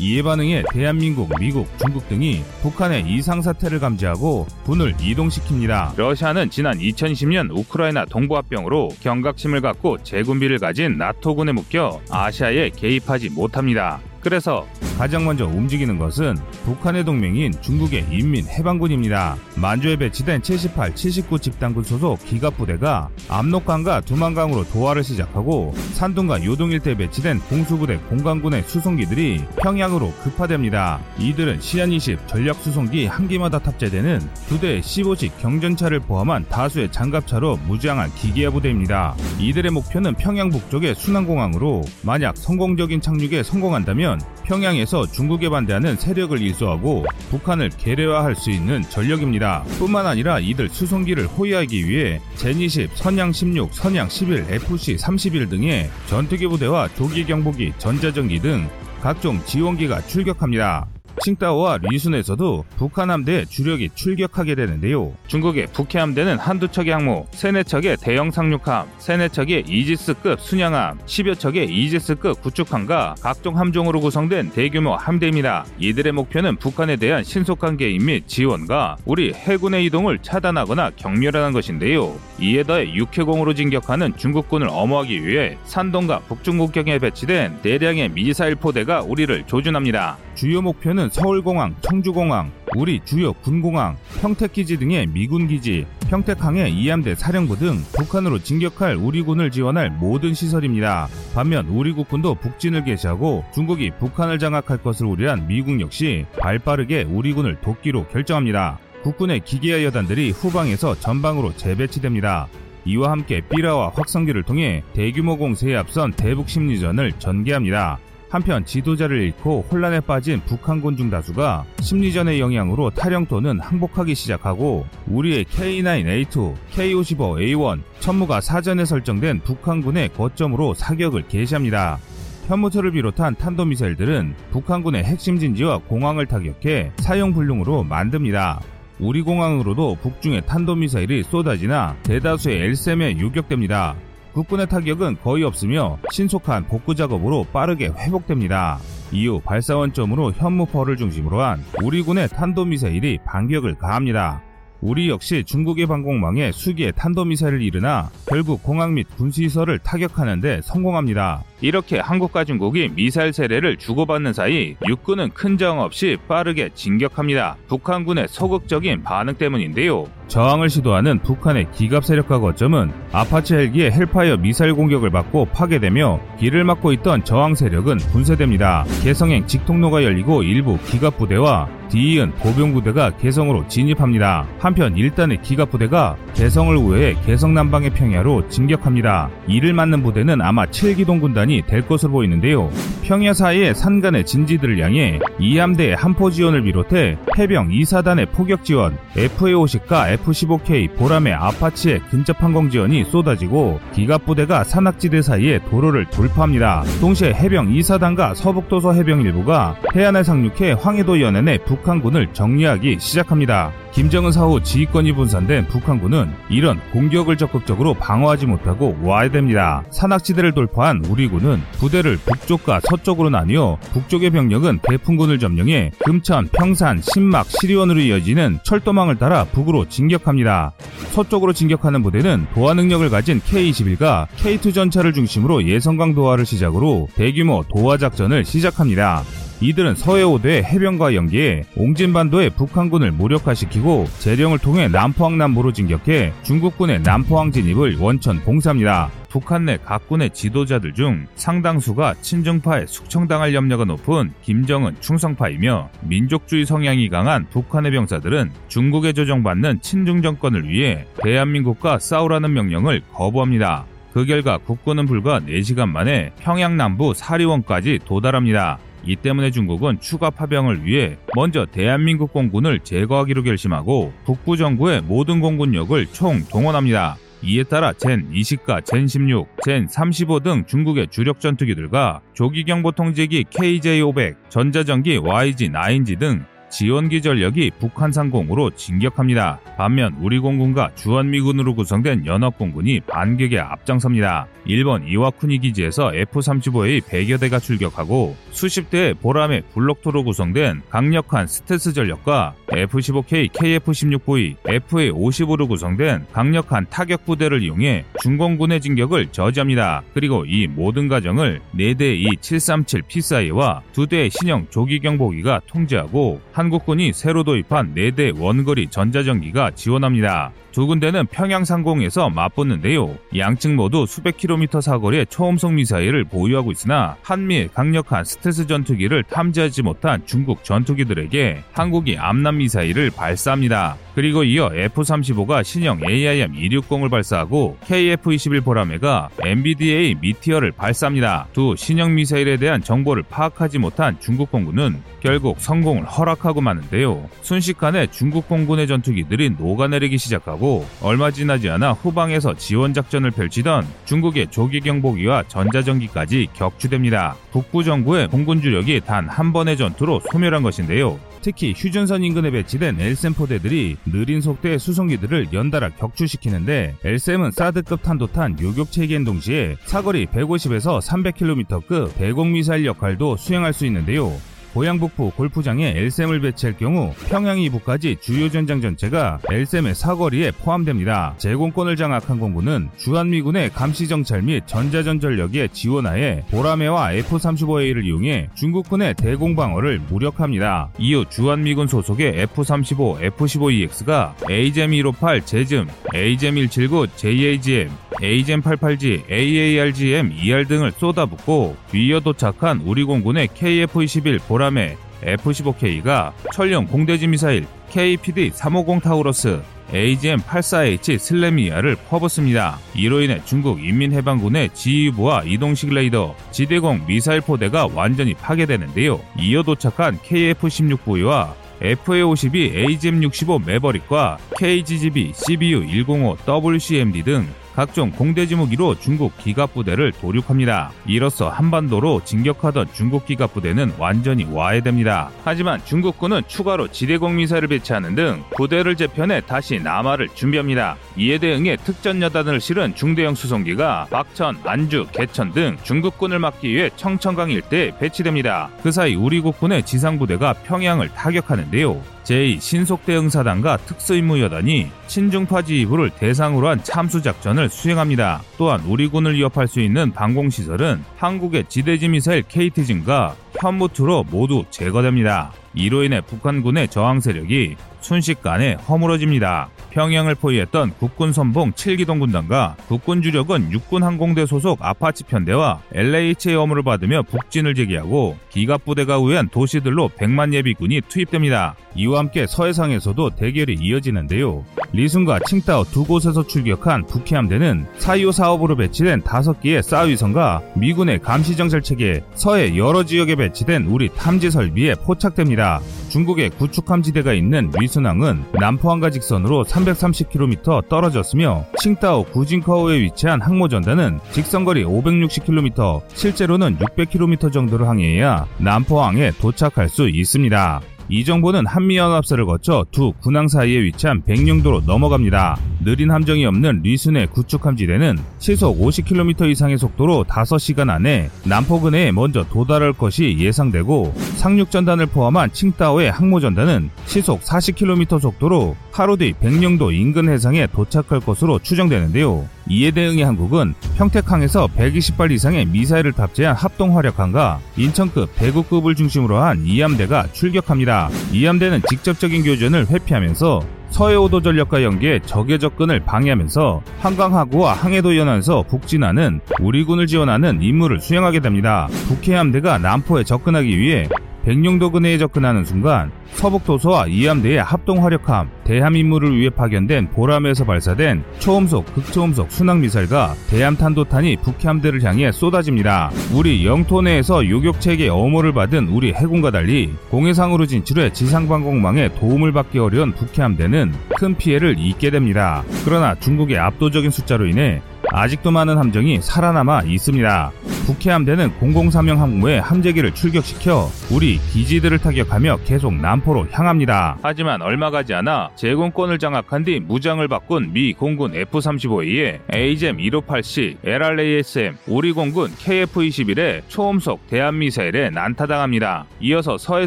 이에 반응해 대한민국, 미국, 중국 등이 북한의 이상 사태를 감지하고 군을 이동시킵니다. 러시아는 지난 2010년 우크라이나 동부합병으로 경각심을 갖고 재군비를 가진 나토군에 묶여 아시아에 개입하지 못합니다. 그래서 가장 먼저 움직이는 것은 북한의 동맹인 중국의 인민해방군입니다. 만주에 배치된 78, 79 집단군 소속 기갑부대가 압록강과 두만강으로 도하를 시작하고 산둥과 요동 일대에 배치된 공수부대 공강군의 수송기들이 평양으로 급파됩니다. 이들은 시안20 전략 수송기 한 기마다 탑재되는 두 대의 15식 경전차를 포함한 다수의 장갑차로 무장한 기계화 부대입니다. 이들의 목표는 평양 북쪽의 순환공항으로 만약 성공적인 착륙에 성공한다면 평양에서 중국에 반대하는 세력을 일소하고 북한을 계례화할 수 있는 전력입니다. 뿐만 아니라 이들 수송기를 호위하기 위해 제20, 선양 16, 선양 11, FC 31 등의 전투기 부대와 조기 경보기, 전자전기 등 각종 지원기가 출격합니다. 칭따오와 리순에서도 북한 함대 주력이 출격하게 되는데요. 중국의 북해 함대는 한두 척의 항모, 세네 척의 대형 상륙함, 세네 척의 이지스급 순양함, 10여 척의 이지스급 구축함과 각종 함종으로 구성된 대규모 함대입니다. 이들의 목표는 북한에 대한 신속한 개입 및 지원과 우리 해군의 이동을 차단하거나 경멸하는 것인데요. 이에 더해 육해공으로 진격하는 중국군을 엄호하기 위해 산동과 북중국경에 배치된 대량의 미사일 포대가 우리를 조준합니다. 주요 목표는 서울공항, 청주공항, 우리 주요 군공항, 평택기지 등의 미군기지, 평택항의 이함대 사령부 등 북한으로 진격할 우리군을 지원할 모든 시설입니다. 반면 우리 국군도 북진을 개시하고 중국이 북한을 장악할 것을 우려한 미국 역시 발빠르게 우리군을 돕기로 결정합니다. 국군의 기계화 여단들이 후방에서 전방으로 재배치됩니다. 이와 함께 삐라와 확성기를 통해 대규모 공세에 앞선 대북 심리전을 전개합니다. 한편 지도자를 잃고 혼란에 빠진 북한군 중 다수가 심리전의 영향으로 탈영 또는 항복하기 시작하고 우리의 K9A2, K55A1 천무가 사전에 설정된 북한군의 거점으로 사격을 개시합니다. 현무철을 비롯한 탄도미사일들은 북한군의 핵심 진지와 공항을 타격해 사용 불능으로 만듭니다. 우리 공항으로도 북중의 탄도미사일이 쏟아지나 대다수의 엘셈에 유격됩니다. 국군의 타격은 거의 없으며 신속한 복구 작업으로 빠르게 회복됩니다. 이후 발사 원점으로 현무퍼를 중심으로 한 우리군의 탄도미사일이 반격을 가합니다. 우리 역시 중국의 방공망에 수기의 탄도미사일을 이르나 결국 공항 및 군시설을 타격하는데 성공합니다. 이렇게 한국과 중국이 미사일 세례를 주고받는 사이 육군은 큰 저항 없이 빠르게 진격합니다. 북한군의 소극적인 반응 때문인데요. 저항을 시도하는 북한의 기갑 세력과 거점은 아파치 헬기의 헬파이어 미사일 공격을 받고 파괴되며 길을 막고 있던 저항 세력은 분쇄됩니다. 개성행 직통로가 열리고 일부 기갑 부대와 뒤이은 보병 부대가 개성으로 진입합니다. 한편 1단의 기갑 부대가 개성을 우회해 개성 남방의 평야로 진격합니다. 이를 맞는 부대는 아마 7기동 군단이 될 것으로 보이는데요. 평야 사이의 산간의 진지들을 향해 2함대의 함포 지원을 비롯해 해병 2사단의 포격 지원, FA50과 F-15K 보라매 아파치의 근접 항공 지원이 쏟아지고 기갑 부대가 산악지대 사이에 도로를 돌파합니다. 동시에 해병 2사단과 서북도서 해병 일부가 해안에 상륙해 황해도 연안의 북한군을 정리하기 시작합니다. 김정은 사후 지휘권이 분산된 북한군은 이런 공격을 적극적으로 방어하지 못하고 와야 됩니다. 산악지대를 돌파한 우리군은 부대를 북쪽과 서쪽으로 나뉘어 북쪽의 병력은 대풍군을 점령해 금천, 평산, 신막, 시리원으로 이어지는 철도망을 따라 북으로 진격합니다. 서쪽으로 진격하는 부대는 도하 능력을 가진 K-21과 K2 전차를 중심으로 예성강 도하를 시작으로 대규모 도하 작전을 시작합니다. 이들은 서해오대 해병과 연계해 옹진반도의 북한군을 무력화시키고 재령을 통해 남포항 남부로 진격해 중국군의 남포항 진입을 원천 봉사합니다. 북한 내 각군의 지도자들 중 상당수가 친중파에 숙청당할 염려가 높은 김정은 충성파이며 민족주의 성향이 강한 북한의 병사들은 중국에 조정받는 친중 정권을 위해 대한민국과 싸우라는 명령을 거부합니다. 그 결과 국군은 불과 4시간 만에 평양 남부 사리원까지 도달합니다. 이 때문에 중국은 추가 파병을 위해 먼저 대한민국 공군을 제거하기로 결심하고 북부 정부의 모든 공군력을 총 동원합니다. 이에 따라 젠 20과 젠 16, 젠 35 등 중국의 주력 전투기들과 조기경보 통제기 KJ500, 전자전기 YG9G 등 지원기 전력이 북한 상공으로 진격합니다. 반면 우리 공군과 주한미군으로 구성된 연합공군이 반격에 앞장섭니다. 일본 이와쿠니 기지에서 F-35A 100여 대가 출격하고 수십 대의 보람의 블록토로 구성된 강력한 스텔스 전력과 F-15K, KF-16V, FA-55로 구성된 강력한 타격 부대를 이용해 중공군의 진격을 저지합니다. 그리고 이 모든 과정을 4대의 E737 피스아이와 2대의 신형 조기경보기가 통제하고 한국군이 새로 도입한 4대 원거리 전자전기가 지원합니다. 두 군대는 평양 상공에서 맞붙는데요. 양측 모두 수백 킬로미터 사거리의 초음속 미사일을 보유하고 있으나 한미의 강력한 스텔스 전투기를 탐지하지 못한 중국 전투기들에게 한국이 암람 미사일을 발사합니다. 그리고 이어 F-35가 신형 AIM-260을 발사하고 KF-21 보라매가 MBDA 미티어를 발사합니다. 두 신형 미사일에 대한 정보를 파악하지 못한 중국 공군은 결국 선공을 허락하고 마는데요. 순식간에 중국 공군의 전투기들이 녹아내리기 시작하고 얼마 지나지 않아 후방에서 지원 작전을 펼치던 중국의 조기 경보기와 전자전기까지 격추됩니다. 북부 정부의 공군 주력이 단 한 번의 전투로 소멸한 것인데요. 특히 휴전선 인근에 배치된 엘셈 포대들이 느린 속도의 수송기들을 연달아 격추시키는데 엘셈은 사드급 탄도탄 요격 체계인 동시에 사거리 150에서 300km급 대공 미사일 역할도 수행할 수 있는데요. 고향 북부 골프장에 엘셈을 배치할 경우 평양 이북까지 주요 전장 전체가 엘셈의 사거리에 포함됩니다. 제공권을 장악한 공군은 주한미군의 감시정찰 및 전자전전력의 지원하에 보라매와 F-35A를 이용해 중국군의 대공방어를 무력합니다. 이후 주한미군 소속의 F-35, F-15EX가 AGM-158 제즘, AGM-179 JAGM, AGM-88G, AARGM, ER 등을 쏟아붓고 위어 도착한 우리 공군의 KF-21 보라 매 F-15K가 천룡 공대지 미사일 KEPD-350 타우러스 AGM-84H SLAM-ER를 퍼붓습니다. 이로 인해 중국 인민해방군의 지휘부와 이동식 레이더, 지대공 미사일 포대가 완전히 파괴되는데요. 이어 도착한 KF-16V와 FA-50이 AGM-65 매버릭과 KGGB CBU-105 WCMD 등 각종 공대지 무기로 중국 기갑부대를 도륙합니다. 이로써 한반도로 진격하던 중국 기갑부대는 완전히 와해됩니다. 하지만 중국군은 추가로 지대공 미사일을 배치하는 등 부대를 재편해 다시 남하를 준비합니다. 이에 대응해 특전 여단을 실은 중대형 수송기가 박천, 안주, 개천 등 중국군을 막기 위해 청천강 일대에 배치됩니다. 그 사이 우리 국군의 지상부대가 평양을 타격하는데요. 제2 신속대응사단과 특수임무여단이 친중파 지휘부를 대상으로 한 참수작전을 수행합니다. 또한 우리 군을 위협할 수 있는 방공시설은 한국의 지대지 미사일 KT진과 현무 two로 모두 제거됩니다. 이로 인해 북한군의 저항 세력이 순식간에 허물어집니다. 평양을 포위했던 국군 선봉 7기동 군단과 국군 주력은 육군 항공대 소속 아파치 편대와 LAH의 엄호를 받으며 북진을 재개하고 기갑 부대가 우회한 도시들로 100만 예비군이 투입됩니다. 이와 함께 서해상에서도 대결이 이어지는데요. 리순과 칭따오 두 곳에서 출격한 북해함대는 사이오 사업으로 배치된 5개의 싸위선과 미군의 감시정찰 체계, 서해 여러 지역에 배치된 우리 탐지 설비에 포착됩니다. 중국의 구축함지대가 있는 위순항은 남포항과 직선으로 330km 떨어졌으며 칭따오 구진커우에 위치한 항모전단은 직선거리 560km, 실제로는 600km 정도를 항해해야 남포항에 도착할 수 있습니다. 이 정보는 한미연합사를 거쳐 두 군항 사이에 위치한 백령도로 넘어갑니다. 느린 함정이 없는 리순의 구축함지대는 시속 50km 이상의 속도로 5시간 안에 남포근에 먼저 도달할 것이 예상되고 상륙전단을 포함한 칭따오의 항모전단은 시속 40km 속도로 하루 뒤 백령도 인근 해상에 도착할 것으로 추정되는데요. 이에 대응해 한국은 평택항에서 120발 이상의 미사일을 탑재한 합동 화력함과 인천급 대구급을 중심으로 한 이함대가 출격합니다. 이함대는 직접적인 교전을 회피하면서 서해오도 전력과 연계해 적의 접근을 방해하면서 한강하구와 항해도 연안에서 북진하는 우리군을 지원하는 임무를 수행하게 됩니다. 북해함대가 남포에 접근하기 위해 백령도 근해에 접근하는 순간 서북도서와 이함대의 합동 화력함, 대함 임무를 위해 파견된 보람에서 발사된 초음속, 극초음속 순항미사일과 대함탄도탄이 북해함대를 향해 쏟아집니다. 우리 영토 내에서 요격체계 어모를 받은 우리 해군과 달리 공해상으로 진출해 지상방공망에 도움을 받기 어려운 북해함대는 큰 피해를 입게 됩니다. 그러나 중국의 압도적인 숫자로 인해 아직도 많은 함정이 살아남아 있습니다. 북해 함대는 공공사명 항모의 함재기를 출격시켜 우리 기지들을 타격하며 계속 남포로 향합니다. 하지만 얼마 가지 않아 제공권을 장악한 뒤 무장을 바꾼 미 공군 F-35A의 AGM 158C, LRASM, 우리 공군 KF-21의 초음속 대한미사일에 난타당합니다. 이어서 서해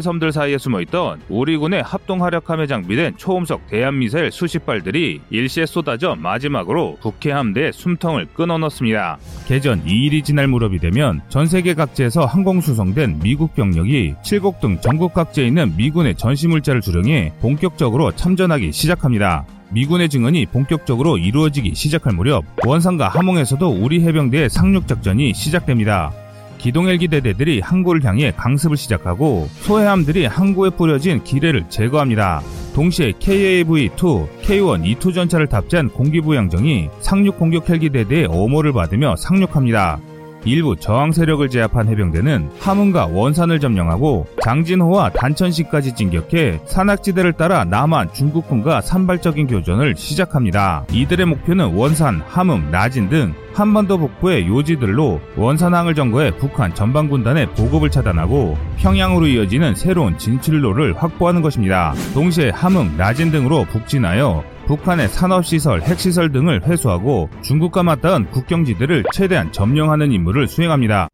섬들 사이에 숨어있던 우리 군의 합동 화력함에 장비된 초음속 대한미사일 수십 발들이 일시에 쏟아져 마지막으로 북해 함대의 숨통 을 끊어넣습니다. 개전 2일이 지날 무렵이 되면 전 세계 각지에서 항공 수송된 미국 병력이 칠곡 등 전국 각지에 있는 미군의 전시물자를 주령해 본격적으로 참전하기 시작합니다. 미군의 증언이 본격적으로 이루어지기 시작할 무렵 원산과 함흥에서도 우리 해병대의 상륙작전이 시작됩니다. 기동헬기 대대들이 항구를 향해 강습을 시작하고 소해함들이 항구에 뿌려진 기뢰를 제거합니다. 동시에 KAV-2, K1 E2 전차를 탑재한 공기부양정이 상륙 공격 헬기 대대의 어모를 받으며 상륙합니다. 일부 저항 세력을 제압한 해병대는 함흥과 원산을 점령하고 장진호와 단천시까지 진격해 산악지대를 따라 남한 중국군과 산발적인 교전을 시작합니다. 이들의 목표는 원산, 함흥, 나진 등 한반도 북부의 요지들로 원산항을 점거해 북한 전방군단의 보급을 차단하고 평양으로 이어지는 새로운 진출로를 확보하는 것입니다. 동시에 함흥, 나진 등으로 북진하여 북한의 산업시설, 핵시설 등을 회수하고 중국과 맞닿은 국경지대를 최대한 점령하는 임무를 수행합니다.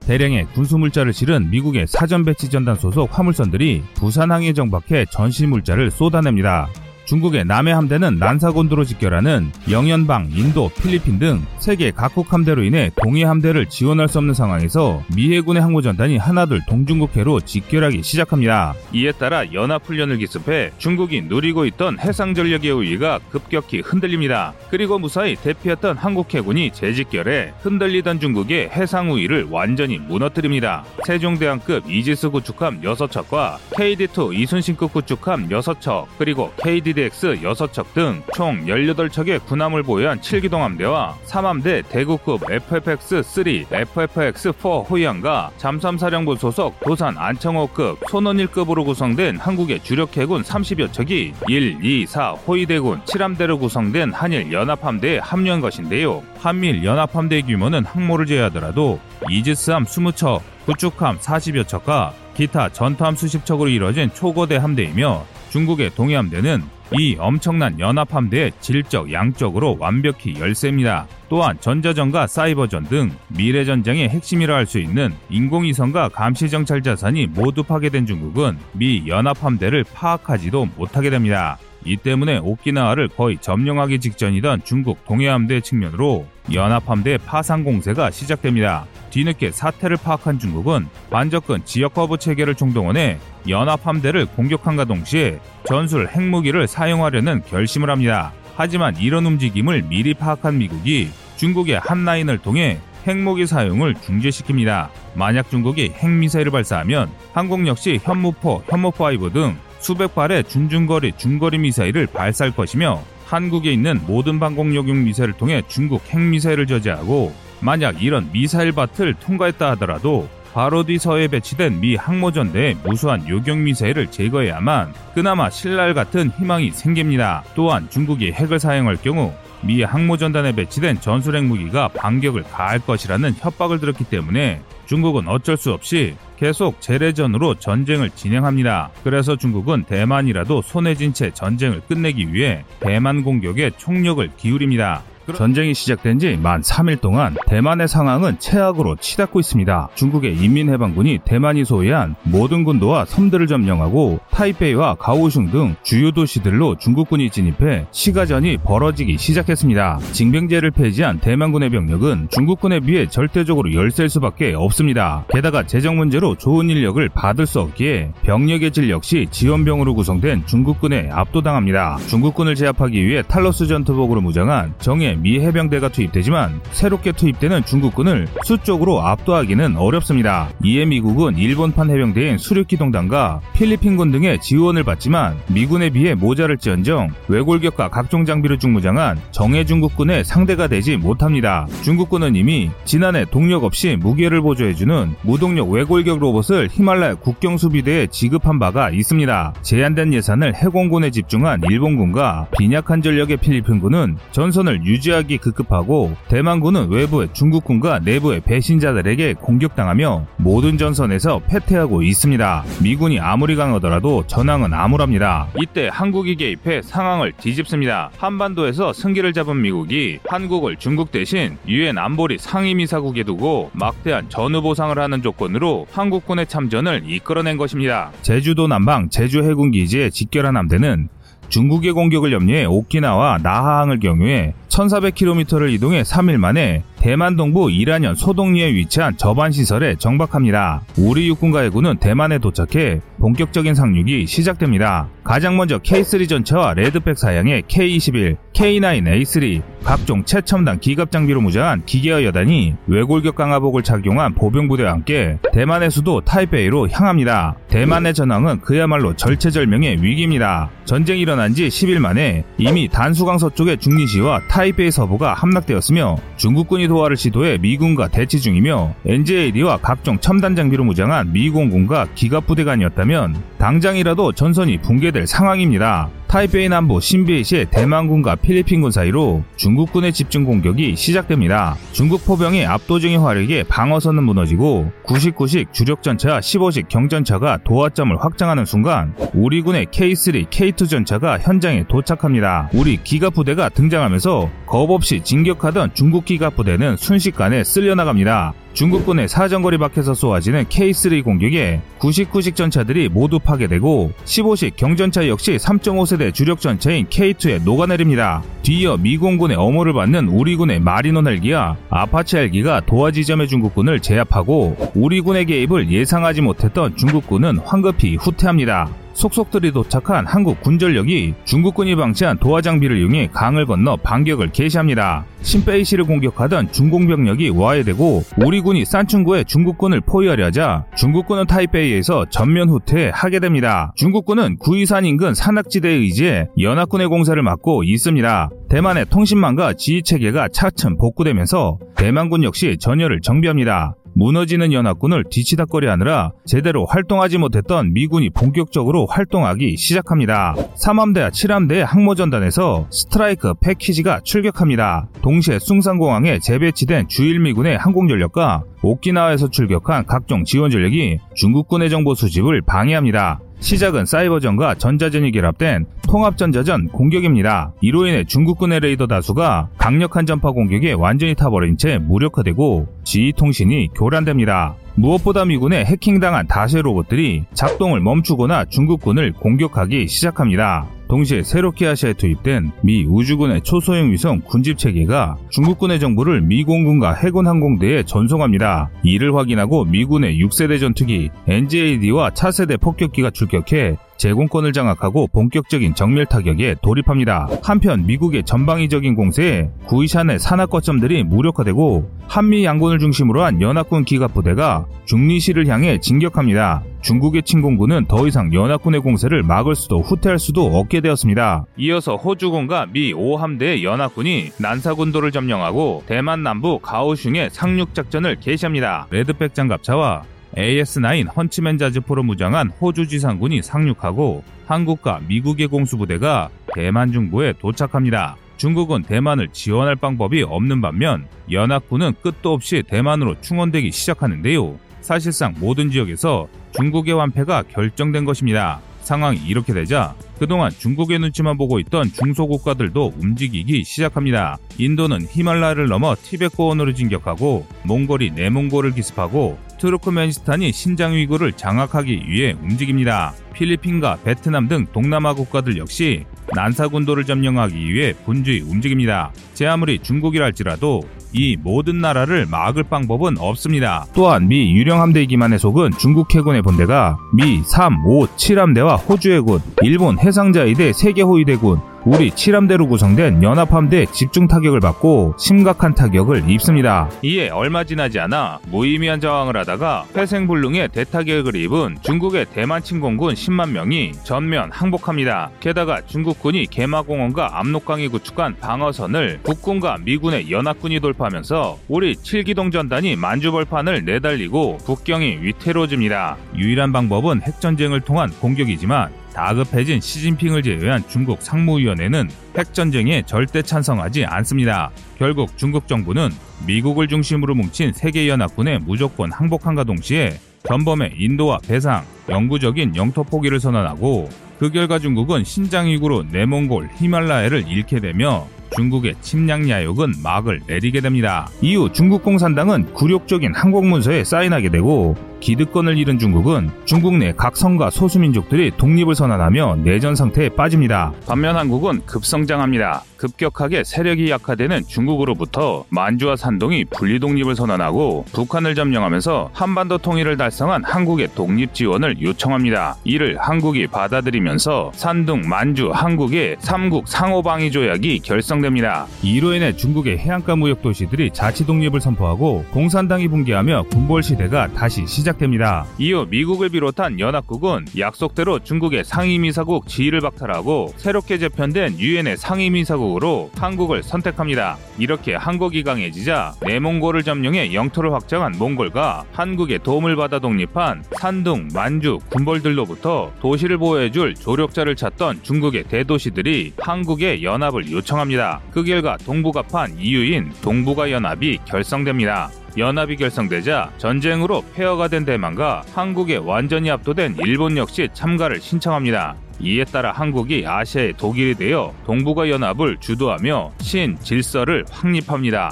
대량의 군수물자를 실은 미국의 사전배치전단 소속 화물선들이 부산항에 정박해 전시물자를 쏟아냅니다. 중국의 남해 함대는 난사곤도로 직결하는 영연방, 인도, 필리핀 등 세계 각국 함대로 인해 동해 함대를 지원할 수 없는 상황에서 미 해군의 항모전단이 하나둘 동중국해로 직결하기 시작합니다. 이에 따라 연합훈련을 기습해 중국이 누리고 있던 해상 전력의 우위가 급격히 흔들립니다. 그리고 무사히 대피했던 한국 해군이 재직결해 흔들리던 중국의 해상 우위를 완전히 무너뜨립니다. 세종대왕급 이지스 구축함 6척과 KD2 이순신급 구축함 6척 그리고 KDD KDX 6척 등 총 18척의 군함을 보유한 7기동 함대와 3함대 대구급 FFX-3, FFX-4 호위함과 잠수함사령부 소속 도산 안창호급 손원일급으로 구성된 한국의 주력 해군 30여 척이 1, 2, 4 호위대군 7함대로 구성된 한일 연합함대에 합류한 것인데요. 한미일 연합함대의 규모는 항모를 제외하더라도 이지스함 20척, 구축함 40여 척과 기타 전투함 수십 척으로 이뤄진 초거대 함대이며 중국의 동해함대는 이 엄청난 연합함대의 질적, 양적으로 완벽히 열세입니다. 또한 전자전과 사이버전 등 미래전쟁의 핵심이라 할 수 있는 인공위성과 감시정찰 자산이 모두 파괴된 중국은 미 연합함대를 파악하지도 못하게 됩니다. 이 때문에 오키나와를 거의 점령하기 직전이던 중국 동해함대 측면으로 연합함대 파상 공세가 시작됩니다. 뒤늦게 사태를 파악한 중국은 반접근 지역 거부 체계를 총동원해 연합함대를 공격함과 동시에 전술 핵무기를 사용하려는 결심을 합니다. 하지만 이런 움직임을 미리 파악한 미국이 중국의 한 라인을 통해 핵무기 사용을 중지시킵니다. 만약 중국이 핵미사일을 발사하면 한국 역시 현무포, 현무5 등 수백 발의 준중거리, 중거리 미사일을 발사할 것이며 한국에 있는 모든 방공용용 미사일을 통해 중국 핵미사일을 저지하고 만약 이런 미사일 밭을 통과했다 하더라도 바로 뒤 서해에 배치된 미 항모전대의 무수한 요격 미사일을 제거해야만 그나마 신랄 같은 희망이 생깁니다. 또한 중국이 핵을 사용할 경우 미 항모전단에 배치된 전술핵 무기가 반격을 가할 것이라는 협박을 들었기 때문에 중국은 어쩔 수 없이 계속 재래전으로 전쟁을 진행합니다. 그래서 중국은 대만이라도 쥔채 전쟁을 끝내기 위해 대만 공격에 총력을 기울입니다. 전쟁이 시작된 지 만 3일 동안 대만의 상황은 최악으로 치닫고 있습니다. 중국의 인민해방군이 대만이 소유한 모든 군도와 섬들을 점령하고 타이페이와 가오슝 등 주요 도시들로 중국군이 진입해 시가전이 벌어지기 시작했습니다. 징병제를 폐지한 대만군의 병력은 중국군에 비해 절대적으로 열셀 수밖에 없습니다. 게다가 재정 문제로 좋은 인력을 받을 수 없기에 병력의 질 역시 지원병으로 구성된 중국군에 압도당합니다. 중국군을 제압하기 위해 탈로스 전투복으로 무장한 정예 미 해병대가 투입되지만 새롭게 투입되는 중국군을 수적으로 압도하기는 어렵습니다. 이에 미국은 일본판 해병대인 수륙기동단과 필리핀군 등의 지원을 받지만 미군에 비해 모자랄지언정 외골격과 각종 장비를 중무장한 정예 중국군의 상대가 되지 못합니다. 중국군은 이미 지난해 동력 없이 무게를 보조해주는 무동력 외골격 로봇을 히말라야 국경 수비대에 지급한 바가 있습니다. 제한된 예산을 해공군에 집중한 일본군과 빈약한 전력의 필리핀군은 전선을 유지 유지하기 급급하고 대만군은 외부의 중국군과 내부의 배신자들에게 공격당하며 모든 전선에서 패퇴하고 있습니다. 미군이 아무리 강하더라도 전황은 암울합니다. 이때 한국이 개입해 상황을 뒤집습니다. 한반도에서 승기를 잡은 미국이 한국을 중국 대신 유엔 안보리 상임이사국에 두고 막대한 전후 보상을 하는 조건으로 한국군의 참전을 이끌어낸 것입니다. 제주도 남방 제주 해군 기지에 직결한 함대는 중국의 공격을 염려해 오키나와 나하항을 경유해 1400km를 이동해 3일 만에 대만 동부 이란현 소동리에 위치한 저반 시설에 정박합니다. 우리 육군과 해군은 대만에 도착해 본격적인 상륙이 시작됩니다. 가장 먼저 K3 전차와 레드백 사양의 K21, K9A3, 각종 최첨단 기갑 장비로 무장한 기계화 여단이 외골격 강화복을 착용한 보병부대와 함께 대만의 수도 타이페이로 향합니다. 대만의 전황은 그야말로 절체절명의 위기입니다. 전쟁이 일어난 지 10일 만에 이미 단수강 서쪽의 중리시와 타이페이 서부가 함락되었으며 중국군이 도하를 시도해 미군과 대치 중이며 NGAD와 각종 첨단 장비로 무장한 미공군과 기갑 부대가 아니었다면 당장이라도 전선이 붕괴될 상황입니다. 타이베이 남부 신베이시의 대만군과 필리핀군 사이로 중국군의 집중 공격이 시작됩니다. 중국 포병의 압도적인 화력에 방어선은 무너지고 99식 주력전차 15식 경전차가 도하점을 확장하는 순간 우리 군의 K3, K2 전차가 현장에 도착합니다. 우리 기갑 부대가 등장하면서 겁없이 진격하던 중국 기갑 부대는 순식간에 쓸려나갑니다. 중국군의 사정거리 밖에서 쏘아지는 K3 공격에 99식 전차들이 모두 파괴되고 15식 경전차 역시 3.5세대 주력 전차인 K2에 녹아내립니다. 뒤이어 미공군의 엄호를 받는 우리군의 마린온 헬기와 아파치 헬기가 도하 지점의 중국군을 제압하고 우리군의 개입을 예상하지 못했던 중국군은 황급히 후퇴합니다. 속속들이 도착한 한국 군전력이 중국군이 방치한 도하 장비를 이용해 강을 건너 반격을 개시합니다. 신베이시를 공격하던 중공병력이 와해되고 우리 군이 산춘구에 중국군을 포위하려 하자 중국군은 타이페이에서 전면 후퇴하게 됩니다. 중국군은 구이산 인근 산악지대에 의지해 연합군의 공사를 맡고 있습니다. 대만의 통신망과 지휘체계가 차츰 복구되면서 대만군 역시 전열을 정비합니다. 무너지는 연합군을 뒤치다거리 하느라 제대로 활동하지 못했던 미군이 본격적으로 활동하기 시작합니다. 3함대와 7함대의 항모전단에서 스트라이크 패키지가 출격합니다. 동시에 숭산공항에 재배치된 주일미군의 항공전력과 오키나와에서 출격한 각종 지원전력이 중국군의 정보 수집을 방해합니다. 시작은 사이버전과 전자전이 결합된 통합전자전 공격입니다. 이로 인해 중국군의 레이더 다수가 강력한 전파 공격에 완전히 타버린 채 무력화되고 지휘통신이 교란됩니다. 무엇보다 미군의 해킹당한 다수의 로봇들이 작동을 멈추거나 중국군을 공격하기 시작합니다. 동시에 새롭게 아시아에 투입된 미 우주군의 초소형 위성 군집 체계가 중국군의 정보를 미 공군과 해군 항공대에 전송합니다. 이를 확인하고 미군의 6세대 전투기 NGAD와 차세대 폭격기가 출격해 제공권을 장악하고 본격적인 정밀 타격에 돌입합니다. 한편 미국의 전방위적인 공세에 구이샨의 산악 거점들이 무력화되고 한미 양군을 중심으로 한 연합군 기갑 부대가 중리시를 향해 진격합니다. 중국의 침공군은 더 이상 연합군의 공세를 막을 수도 후퇴할 수도 없게 되었습니다. 이어서 호주군과 미 5함대의 연합군이 난사군도를 점령하고 대만 남부 가오슝의 상륙작전을 개시합니다. 레드백 장갑차와 AS-9 헌치맨 자주포로 무장한 호주 지상군이 상륙하고 한국과 미국의 공수부대가 대만 중부에 도착합니다. 중국은 대만을 지원할 방법이 없는 반면 연합군은 끝도 없이 대만으로 충원되기 시작하는데요. 사실상 모든 지역에서 중국의 완패가 결정된 것입니다. 상황이 이렇게 되자 그동안 중국의 눈치만 보고 있던 중소국가들도 움직이기 시작합니다. 인도는 히말라야를 넘어 티벳 고원으로 진격하고 몽골이 내몽골을 기습하고 투르크메니스탄이 신장 위구를 장악하기 위해 움직입니다. 필리핀과 베트남 등 동남아 국가들 역시 난사군도를 점령하기 위해 분주히 움직입니다. 제 아무리 중국이랄지라도 이 모든 나라를 막을 방법은 없습니다. 또한 미 유령 함대이기만에 속은 중국 해군의 본대가 미 3, 5, 7함대와 호주 해군, 일본 해상자위대 세계 호위대군, 우리 7함대로 구성된 연합함대 집중 타격을 받고 심각한 타격을 입습니다. 이에 얼마 지나지 않아 무의미한 저항을 하다가 회생불능의 대타격을 입은 중국의 대만 침공군 10만 명이 전면 항복합니다. 게다가 중국군이 개마공원과 압록강이 구축한 방어선을 국군과 미군의 연합군이 돌파하면서 우리 7기동 전단이 만주벌판을 내달리고 국경이 위태로워집니다. 유일한 방법은 핵전쟁을 통한 공격이지만 다급해진 시진핑을 제외한 중국 상무위원회는 핵전쟁에 절대 찬성하지 않습니다. 결국 중국 정부는 미국을 중심으로 뭉친 세계연합군에 무조건 항복한과 동시에 전범의 인도와 배상, 영구적인 영토 포기를 선언하고 그 결과 중국은 신장 위구르, 내몽골, 히말라야를 잃게 되며 중국의 침략 야욕은 막을 내리게 됩니다. 이후 중국 공산당은 굴욕적인 항공문서에 사인하게 되고 기득권을 잃은 중국은 중국 내 각 성과 소수민족들이 독립을 선언하며 내전 상태에 빠집니다. 반면 한국은 급성장합니다. 급격하게 세력이 약화되는 중국으로부터 만주와 산동이 분리 독립을 선언하고 북한을 점령하면서 한반도 통일을 달성한 한국의 독립 지원을 요청합니다. 이를 한국이 받아들이면서 산둥, 만주, 한국의 삼국 상호방위 조약이 결성됩니다. 이로 인해 중국의 해안가 무역 도시들이 자치 독립을 선포하고 공산당이 붕괴하며 군벌 시대가 다시 시작 됩니다. 이후 미국을 비롯한 연합국은 약속대로 중국의 상임이사국 지위를 박탈하고 새롭게 재편된 유엔의 상임이사국 방식으로 한국을 선택합니다. 이렇게 한국이 강해지자 내몽골을 점령해 영토를 확장한 몽골과 한국의 도움을 받아 독립한 산둥, 만주, 군벌들로부터 도시를 보호해줄 조력자를 찾던 중국의 대도시들이 한국의 연합을 요청합니다. 그 결과 동북아판 이유인 동북아 연합이 결성됩니다. 연합이 결성되자 전쟁으로 폐허가 된 대만과 한국에 완전히 압도된 일본 역시 참가를 신청합니다. 이에 따라 한국이 아시아의 독일이 되어 동북아 연합을 주도하며 신 질서를 확립합니다.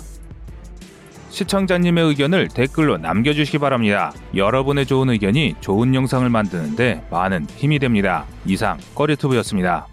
시청자님의 의견을 댓글로 남겨주시기 바랍니다. 여러분의 좋은 의견이 좋은 영상을 만드는데 많은 힘이 됩니다. 이상 꺼리투브였습니다.